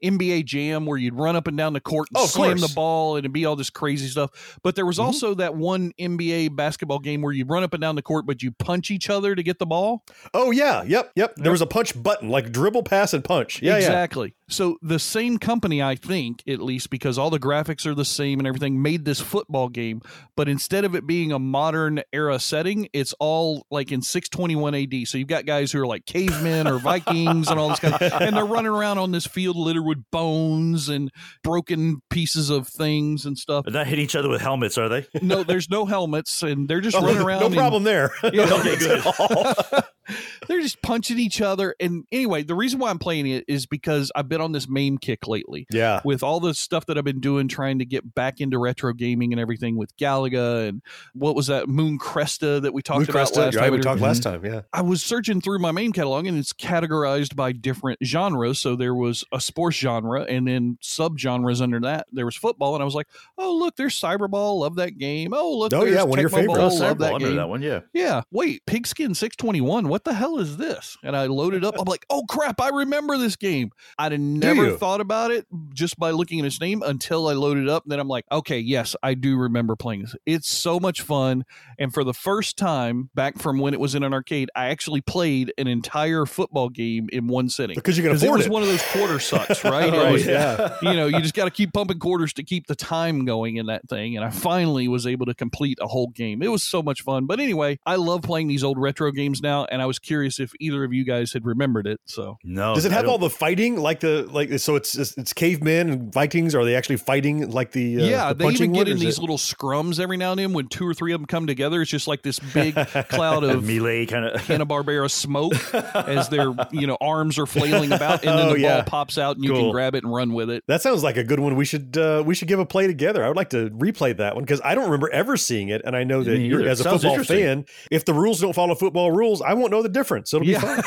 NBA Jam where you'd run up and down the court and Oh, slam course. the ball and it'd be all this crazy stuff. But there was Mm-hmm. also that one NBA basketball game where you'd run up and down the court, but you punch each other to get the ball. Oh yeah, yep, yep. There was a punch button, like dribble, pass, and punch. Yeah, yeah. So the same company, I think, at least because all the graphics are the same and everything, made this football game. But instead of it being a modern era setting, it's all like in 621 AD. So you've got guys who are like cavemen or Vikings and all this kind of, *laughs* and they're running around on this field littered with bones and broken pieces of things and stuff. They're not hitting each other with helmets, are they? No, there's no helmets, and they're just Oh, running around. no in- problem there. *laughs* Yeah. *laughs* Okay, all. they're just punching each other. And anyway, the reason why I'm playing it is because I've been on this meme kick lately. yeah. With all the stuff that I've been doing, trying to get back into retro gaming and everything with Galaga and what was that Moon Cresta that we talked Moon about Cresta, last right, time? we talked last mhm. time. Yeah. I was searching through my main catalog and it's categorized by different genres. So there was a sports genre and then subgenres under that. There was football, and I was like, oh look, there's Cyberball, love that game. Oh look, Oh, there's yeah, one of your Tecmo favorites. Bowl, Oh, love that game. that one. Yeah. Yeah. Wait, Pigskin 621. What the hell is this? And I loaded up. I'm like, oh crap, I remember this game. I'd have never thought about it just by looking at its name until I loaded up. then I'm like, okay, yes, I do remember playing this. It's so much fun. And for the first time back from when it was in an arcade, I actually played an entire football game in one sitting. Because you can it afford was it. one of those quarter sucks, right? *laughs* It Oh, was- yeah. *laughs* you know, you just got to keep pumping quarters to keep the time going in that thing. And I finally was able to complete a whole game. It was so much fun. But anyway, I love playing these old retro games now, and I was curious if either of you guys had remembered it. So No. Does it have all the fighting like the like? So it's it's, it's cavemen and Vikings. Are they actually fighting like the uh, yeah, the they even punching get in these it- little scrums every now and then when two or three of them come together. It's just like this big *laughs* cloud of melee kind of? *laughs* Hanna Barbera smoke as their you know arms are flailing about, and then Oh, the yeah. ball pops out and you can grab it and run with it. That sounds like a good one. We should uh, we should give a play together. I would like to replay that one because I don't remember ever seeing it, and I know that Me you're, either. as a Sounds football fan, if the rules don't follow football rules, I won't know the difference. So it'll be Yeah. fun.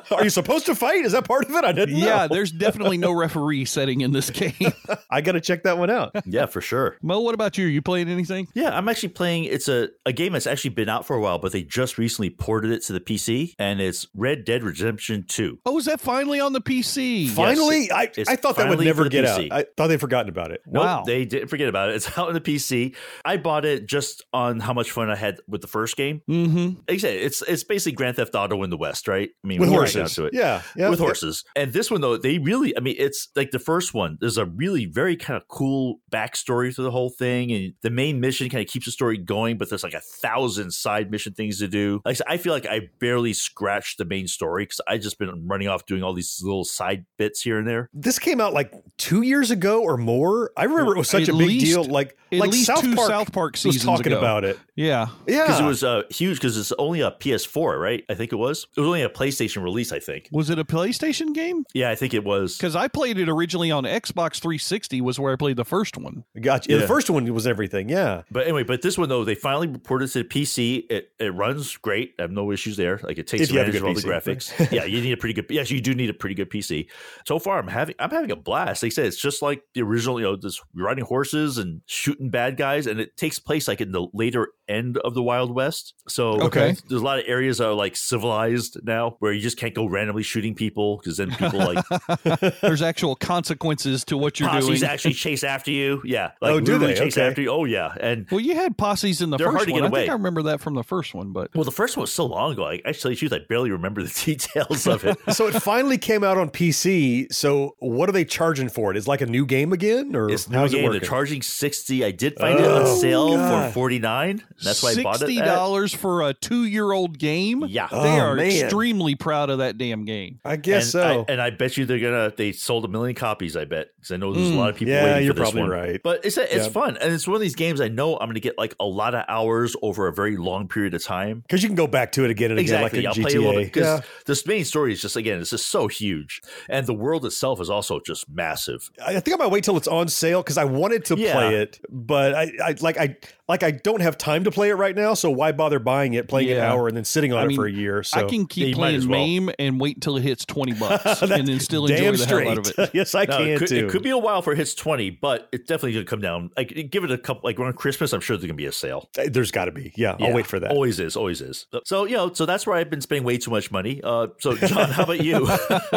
*laughs* Are you supposed to fight? Is that part of it? I didn't know. Yeah, there's definitely no referee setting in this game. *laughs* I got to check that one out. *laughs* yeah, for sure. Mo, what about you? Are You playing anything? Yeah, I'm actually playing. It's a, a game that's actually been out for a while, but they just recently ported it to the PC, and it's Red Dead Redemption 2. Oh, is that finally on the PC? Finally, I, I thought that would never get PC. out. I thought they'd forgotten about it. Nope, Wow. they didn't forget about it. *laughs* It's out on the PC. I bought it just on how much fun I had with the first game. Mm-hmm. Like I said, it's it's basically Grand Theft Auto in the West, right? I mean, With when you get horses. down to it. Yeah, yeah, with yeah. horses. And this one though, they really, I mean, it's like the first one. There's a really very kind of cool backstory to the whole thing, and the main mission kind of keeps the story going. But there's like a thousand side mission things to do. Like I said, I feel like I barely scratched the main story because I just been running off doing all these little side bits here and there. This came out like two years ago or more. I remember it was such a big least- deal. Like at like least South two Park South Park was seasons talking ago. about it. Yeah. Yeah, Because it was uh, huge because it's only a PS4, right? I think it was. It was only a PlayStation release, I think. Was it a PlayStation game? Yeah, I think it was. Because I played it originally on Xbox 360. Was where I played the first one. Gotcha. Yeah, Yeah. The first one was everything. Yeah. But anyway, but this one though, they finally reported to the PC. It it runs great. I have no issues there. Like it takes If you have a advantage of all good the graphics. *laughs* yeah, you need a pretty good. Yes, you do need a pretty good PC. So far, I'm having I'm having a blast. Like I said, it's just like the original. You know, this riding horses and shooting bad guys, and it takes place like in the later end of the Wild West. So Okay. there's a lot of areas that are like civilized now, where you just can't go randomly shooting people because then people like *laughs* There's actual consequences to what you're doing. posses doing. actually chase after you. Yeah, like Oh, do they? chase Okay. after you. Oh yeah, and well, you had posses in the first hard to one. get I think. I remember that from the first one, but Well, the first one was so long ago. I actually, truth, I barely remember the *laughs* details of it. So it finally came out on PC. So what are they charging for it? Is like a new game again, or It's new how's it game. They're working? charging sixty. I did find it on Oh, sale God. for forty nine. That's why I bought it. sixty dollars for a two-year-old game. Yeah. they Oh, are man. extremely proud of that damn game. I guess and so. I, and I bet you they're gonna. They sold a million copies. I bet because I know there's Mm. a lot of people. Yeah, waiting you're for this probably one. right. But it's it's Yeah. fun and it's one of these games I know I'm gonna get like a lot of hours over a very long period of time. Because you can go back to it again and Exactly. again, I'll like a play a little bit because this main story is just again, it's just so huge, and the world itself is also just massive. I I think I might wait till it's on sale because I wanted to Yeah. play it, but I, I like I like I don't have time to play it right now, so why bother buying it, playing an hour, and then sitting on I it mean, for a year? So I can keep you might as playing well. MAME and wait until it hits 20 *laughs* bucks and then still enjoy Damn the hell out of it. *laughs* yes, I *laughs* No, can it, could, too. it could be a while for it hits 20, but it's definitely going to come down. Like, give it a couple, like around Christmas, I'm sure there's going to be a sale. There's got to be. Yeah, I'll wait for that. Always is, always is. So, you know, so that's where I've been spending way too much money. Uh, so, Jon, how about you?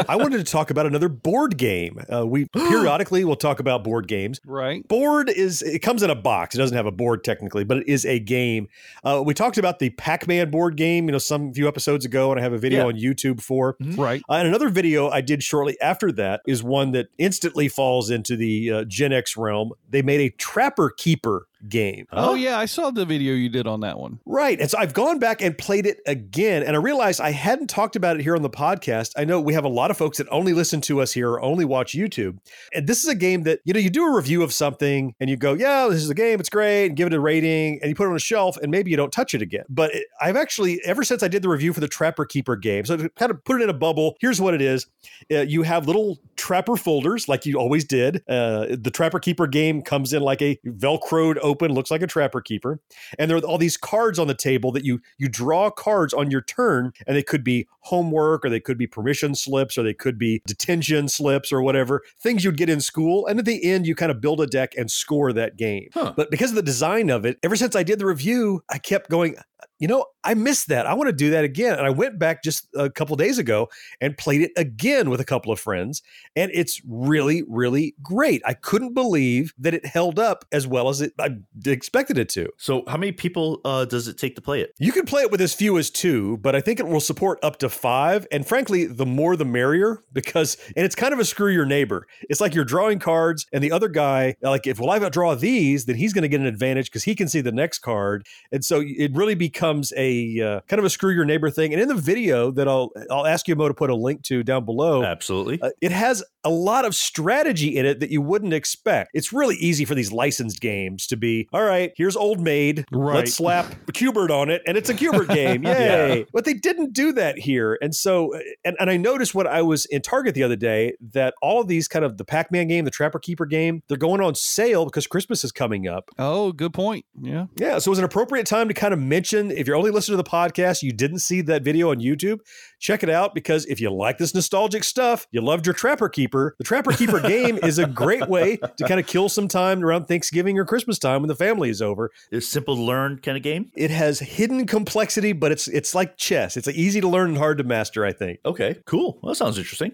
I wanted to talk about another board game. Uh, we *gasps* periodically will talk about board games. Right. Board is it comes in a box. It doesn't have a board technically, but it is a game. Uh, we talked about the Pac-Man board game, you know, some few episodes ago, and I have a video Yeah. on YouTube for. Right. Uh, and another video I did shortly after that is one that instantly falls into the uh, Gen X realm. They made a Trapper Keeper game. Oh, yeah. I saw the video you did on that one. Right. And so I've gone back and played it again, and I realized I hadn't talked about it here on the podcast. I know we have a lot of folks that only listen to us here or only watch YouTube. And this is a game that, you know, you do a review of something and you go, yeah, this is a game, it's great, and give it a rating, and you put it on a shelf, and maybe you don't touch it again. But it, I've actually, ever since I did the review for the Trapper Keeper game, so to kind of put it in a bubble, here's what it is uh, you have little Trapper folders like you always did. Uh, the Trapper Keeper game comes in like a Velcroed open, looks like a Trapper Keeper and there are all these cards on the table that you you draw cards on your turn and they could be homework or they could be permission slips or they could be detention slips or whatever things you'd get in school and at the end you kind of build a deck and score that game Huh. but because of the design of it ever since i did the review i kept going you know i missed that i want to do that again and i went back just a couple days ago and played it again with a couple of friends and it's really really great i couldn't believe that it held up as well as it i expected it to so, how many people uh, does it take to play it? you can play it with as few as two, but I think it will support up to five. And frankly, the more the merrier because, and it's kind of a screw your neighbor. It's like you're drawing cards, and the other guy, like, if well, I draw these, then he's going to get an advantage because he can see the next card. And so it really becomes a uh, kind of a screw your neighbor thing. And in the video that I'll I'll ask you Mo to put a link to down below, Absolutely. uh, it has a lot of strategy in it that you wouldn't expect. It's really easy for these licensed games to be, all right, here's Old Maid. Right. Let's slap Q*bert on it, and it's a Q*bert game. *laughs* Yay. But they didn't do that here. And so, and, and I noticed when I was in Target the other day that all of these kind of the Pac Man game, the Trapper Keeper game, they're going on sale because Christmas is coming up. Oh, good point. Yeah. Yeah, so it was an appropriate time to kind of mention if you're only listening to the podcast, you didn't see that video on YouTube, check it out because if you like this nostalgic stuff, you loved your Trapper Keeper. The Trapper Keeper game is a great way to kind of kill some time around Thanksgiving or Christmas time when the family is over. It's simple to learn kind of game. It has hidden complexity, but it's it's like chess. It's easy to learn and hard to master, I think. Okay, cool. Well, that sounds interesting.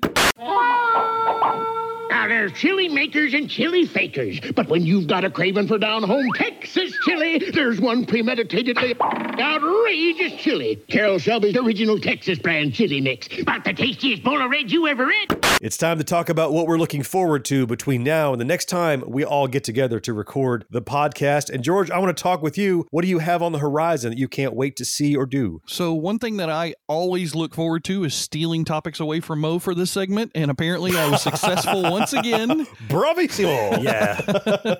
Now, there's chili makers and chili fakers, but when you've got a craving for down home Texas chili, there's one premeditatedly outrageous chili. Carroll Shelby's original Texas brand chili mix. About the tastiest bowl of red you ever ate. It's time to talk about what we're looking forward to between now and the next time we all get together to record the podcast. And George, I want to talk with you. What do you have on the horizon that you can't wait to see or do? So one thing that I always look forward to is stealing topics away from Mo for this segment, and apparently I was successful *laughs* once again. *laughs* Bravissimo! Yeah,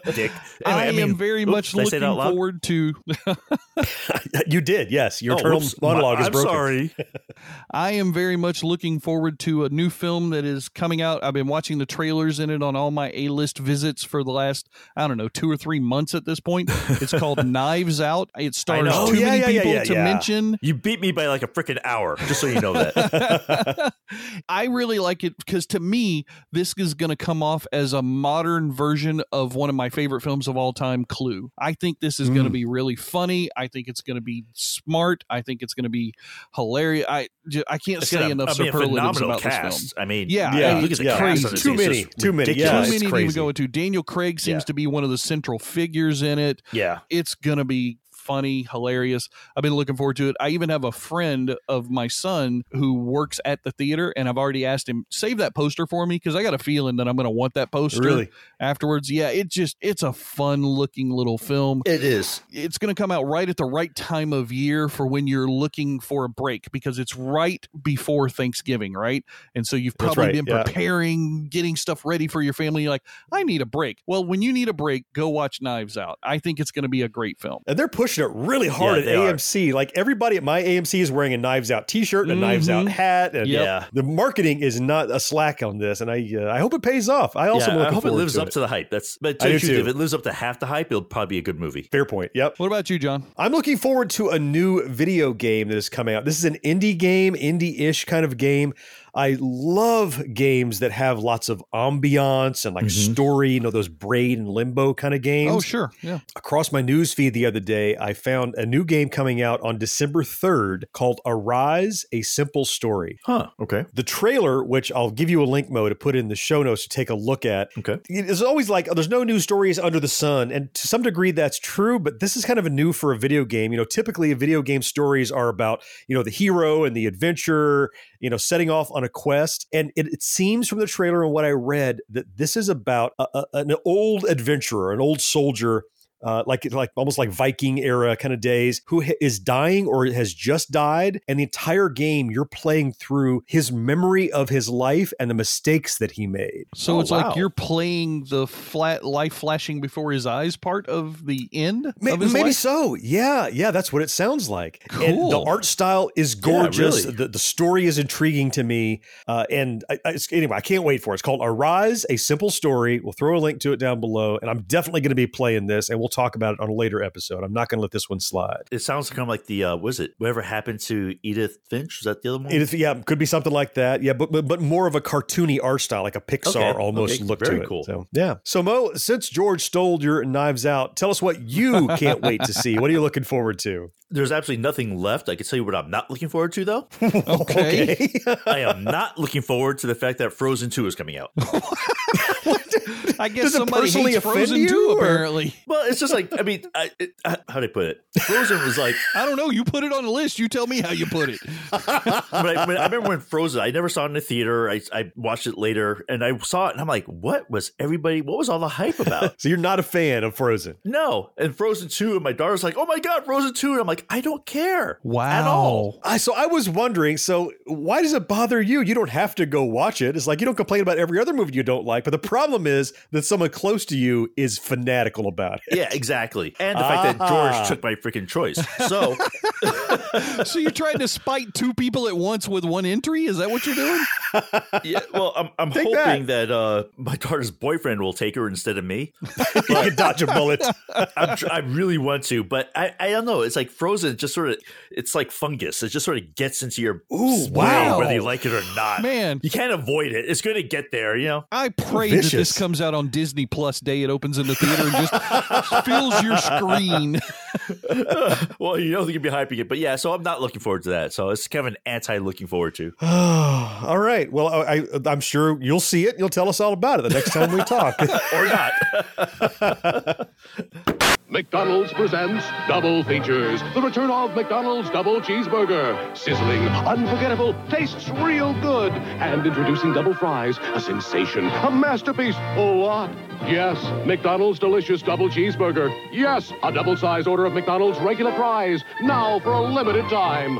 *laughs* Dick. I, Anyway, am mean, very oops, much did I say looking that out loud? forward to. *laughs* you did, yes. Your Oh, eternal monologue My- is I'm broken. sorry. I am very much looking forward to a new film that is coming out. I've been watching the trailers in it on all my A list visits for the last, I don't know, two or three months at this point. It's called Knives Out. It stars know. too Oh, yeah, many yeah, yeah, people yeah, to yeah. mention. You beat me by like a freaking hour, just so you know that. I really like it because to me, this is going to come off as a modern version of one of my favorite films of all time, Clue. I think this is going to Mm. be really funny. I think it's going to be smart. I think it's going to be hilarious. I, I can't It's say a- enough I mean, superlatives phenomenal about this film. I mean, Yeah, Yeah, I- look at the yeah. cast crazy. on Too many, too many. Yeah, Too many to even go into. Daniel Craig seems Yeah. to be one of the central figures in it. Yeah. It's gonna be funny, hilarious. I've been looking forward to it. I even have a friend of my son who works at the theater, and I've already asked him save that poster for me because I got a feeling that I'm gonna want that poster Really? afterwards. Yeah, it just it's a fun looking little film. It is. It's going to come out right at the right time of year for when you're looking for a break because it's right before Thanksgiving, right? And so you've probably right, been yeah. preparing, getting stuff ready for your family. You're like, I need a break. Well, when you need a break, go watch Knives Out. I think it's going to be a great film. And they're pushing pushing it really hard Yeah, at they are. AMC. Like everybody at my AMC is wearing a Knives Out T-shirt and a Knives Out Mhm. hat, and yeah, the marketing is not a slack on this. And I, uh, I hope it pays off. I also yeah, I hope it lives to up to the hype. That's but to I do truth, too. if it lives up to half the hype, it'll probably be a good movie. Fair point. Yep. What about you, Jon? I'm looking forward to a new video game that is coming out. This is an indie game, indie-ish kind of game. I love games that have lots of ambiance and like Mhm. story, you know, those braid and limbo kind of games. Oh, sure. Yeah. Across my news feed the other day, I found a new game coming out on December 3rd called Arise, A Simple Story. Huh. Okay. The trailer, which I'll give you a link mo to put in the show notes to take a look at, Okay. it's always like oh, there's no new stories under the sun and to some degree that's true but this is kind of a new for a video game you know typically video game stories are about you know the hero and the adventure you know setting off on a quest and it, it seems from the trailer and what i read that this is about a, a- an old adventurer an old soldier uh, like like almost like Viking era kind of days, who ha- is dying or has just died, and the entire game you're playing through his memory of his life and the mistakes that he made. So Oh, it's wow. like you're playing the flat life flashing before his eyes part of the end May- of his maybe life? so. Yeah, yeah, that's what it sounds like. And the art style is gorgeous. really. the, the story is intriguing to me. Uh, and I, I, anyway, I can't wait for it. It's called Arise, a simple story. We'll throw a link to it down below. And I'm definitely going to be playing this, and we'll talk about it on a later episode. I'm not going to let this one slide. It sounds kind of like the uh, was it whatever happened to Edith Finch? Was that the other one? It, yeah, could be something like that. Yeah, but, but but more of a cartoony art style, like a Pixar Okay, almost okay, look very to it. cool. So yeah. So Mo, since George stole your Knives Out, tell us what you *laughs* can't wait to see. What are you looking forward to? There's absolutely nothing left. I can tell you what I'm not looking forward to though. *laughs* Okay. *laughs* I am not looking forward to the fact that Frozen 2 is coming out. *laughs* I guess Does it somebody personally hates Frozen you, too, or- apparently. Well, it's just like I mean, I, it, uh, how do I put it? Frozen was like I don't know. You put it on the list. You tell me how you put it. but I, when- I remember when Frozen, I never saw it in the theater. I, I watched it later and I saw it and I'm like, what was everybody, what was all the hype about? So you're not a fan of Frozen. no. And Frozen 2, and my daughter's like, oh my God, Frozen 2. And I'm like, I don't care. Wow. At all. I so I was wondering, so why does it bother you? You don't have to go watch it. It's like you don't complain about every other movie you don't like, but the problem is that someone close to you is fanatical about it. Yeah, exactly. And the fact that Ah. George took my freaking choice. So *laughs* So you're trying to spite two people at once with one entry? Is that what you're doing? *laughs* yeah, well, I'm, I'm Take hoping that, uh, my daughter's boyfriend will take her instead of me. *laughs* you can dodge a bullet. I'm, I really want to, but I, I don't know. It's like Frozen. Just sort of, it's like fungus. It just sort of gets into your Ooh, brain, wow. whether you like it or not. Man. you can't avoid it. It's going to get there. You know. I pray that this comes out on Disney Plus day. It opens in the theater and just *laughs* fills your screen. *laughs* well, you know they can be hyping it, but yeah. So I'm not looking forward to that. So it's kind of an anti-looking forward to. *sighs* all right. Well, I, I, I'm sure you'll see it. You'll tell us all about it the next time we talk. *laughs* or not. McDonald's presents double features. The return of McDonald's Double Cheeseburger. Sizzling, unforgettable, tastes real good. And introducing double fries, a sensation, a masterpiece. a lot. Yes, McDonald's delicious double cheeseburger. Yes, a double size order of McDonald's regular fries. Now for a limited time.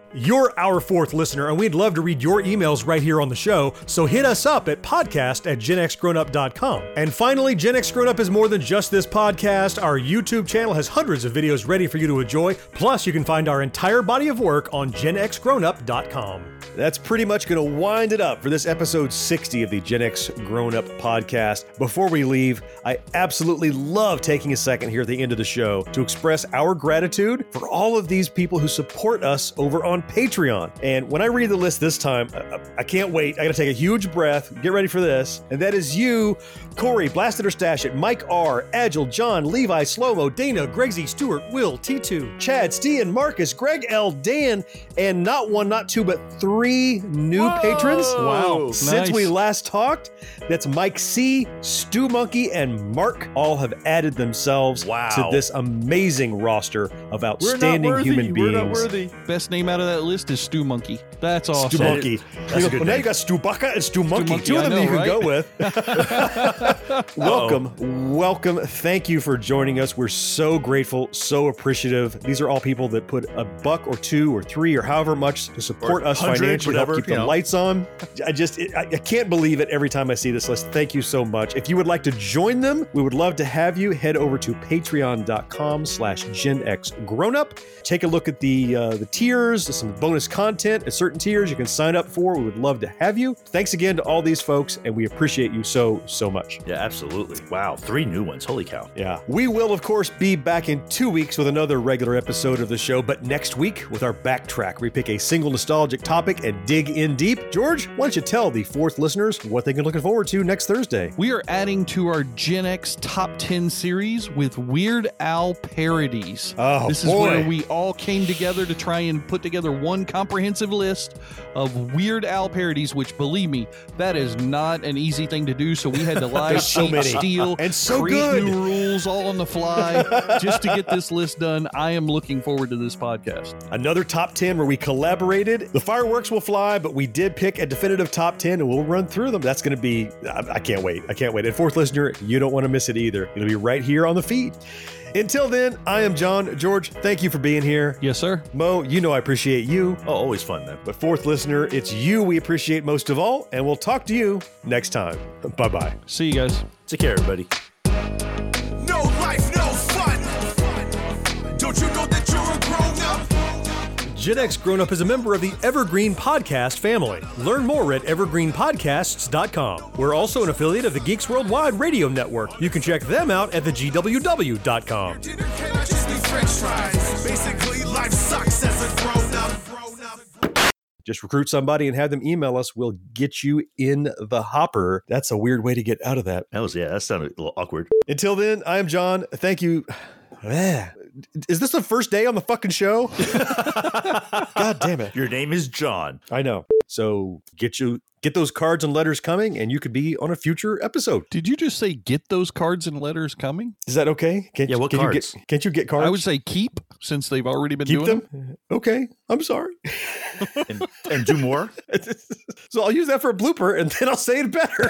You're our fourth listener, and we'd love to read your emails right here on the show, so hit us up at podcast at genxgrownup.com. And finally, Gen X Grown Up is more than just this podcast. Our YouTube channel has hundreds of videos ready for you to enjoy, plus you can find our entire body of work on genxgrownup.com. That's pretty much going to wind it up for this episode 60 of the Gen X Grown Up podcast. Before we leave, I absolutely love taking a second here at the end of the show to express our gratitude for all of these people who support us over on Patreon. And when I read the list this time, I, I- can't wait. I got to take a huge breath. Get ready for this. And that is you, Corey, Blasted or Stash It, Mike R, Agile, John, Levi, Slowmo, Dana, Gregsy, Stewart, Will, T2, Chad, Stian, Marcus, Greg L, Dan, and not one, not two, but three three new patrons. Wow. Since Nice. we last talked, that's Mike C, Stew Monkey, and Mark all have added themselves Wow. to this amazing roster of outstanding human beings. We're not worthy. Best name out of that list is Stew Monkey. That's awesome. Stew Monkey. That's a well, good now name. you got Stu Baka and Stu Monkey. Monkey, Two of them know, you can go with. *laughs* welcome, welcome. Thank you for joining us. We're so grateful, so appreciative. These are all people that put a buck or two or three or however much to support Or us financially, help whatever, keep you the know. lights on. I just, it, I, I can't believe it every time I see this list. Thank you so much. If you would like to join them, we would love to have you. Head over to patreon.com slash Gen X Grown Up. Take a look at the uh, the tiers, some bonus content at certain tiers you can sign up for. We would love to have you. Thanks again to all these folks, and we appreciate you so, so much. Yeah, absolutely. Wow, three new ones. Holy cow. Yeah. We will, of course, be back in two weeks with another regular episode of the show, but next week with our backtrack, we pick a single nostalgic topic and dig in deep. George, why don't you tell the fourth listeners what they can looking forward to next Thursday? We are adding to our Gen X Top 10 series with Weird Al parodies. Oh, this is where we all came together to try and put together one comprehensive list of Weird Al parodies, which, believe me, that is not an easy thing to do. So we had to *laughs* lie, so cheat, steal, And so create good. new rules all on the fly *laughs* just to get this list done. I am looking forward to this podcast. Another top 10 where we collaborated. The fireworks will fly, but we did pick a definitive top 10 and we'll run through them. That's going to be, I, I can't wait. I can't wait. And fourth listener, you don't want to miss it either. It'll be right here on the feed. Until then, I am Jon. George, thank you for being here. Yes, sir. Mo, you know I appreciate you. Oh, always fun, man. But fourth listener, it's you we appreciate most of all, and we'll talk to you next time. Bye bye. See you guys. Take care, everybody. Gen X Grown Up is a member of the Evergreen Podcast family. Learn more at evergreenpodcasts.com. We're also an affiliate of the Geeks Worldwide Radio Network. You can check them out at thegww.com. Dinner can just be french fries. Basically, life sucks as a grown. Just recruit somebody and have them email us. We'll get you in the hopper. That's a weird way to get out of that. That was, yeah, that sounded a little awkward. Until then, I am Jon. Thank you. *sighs* Is this the first day on the fucking show? *laughs* God damn it. Your name is Jon. I know. So get you get those cards and letters coming and you could be on a future episode. Did you just say get those cards and letters coming? Is that okay? Can't, Yeah, what can cards? You get, can't you get cards? I would say keep since they've already been keep doing them. Okay, I'm sorry. *laughs* And, and do more. *laughs* so I'll use that for a blooper and then I'll say it better.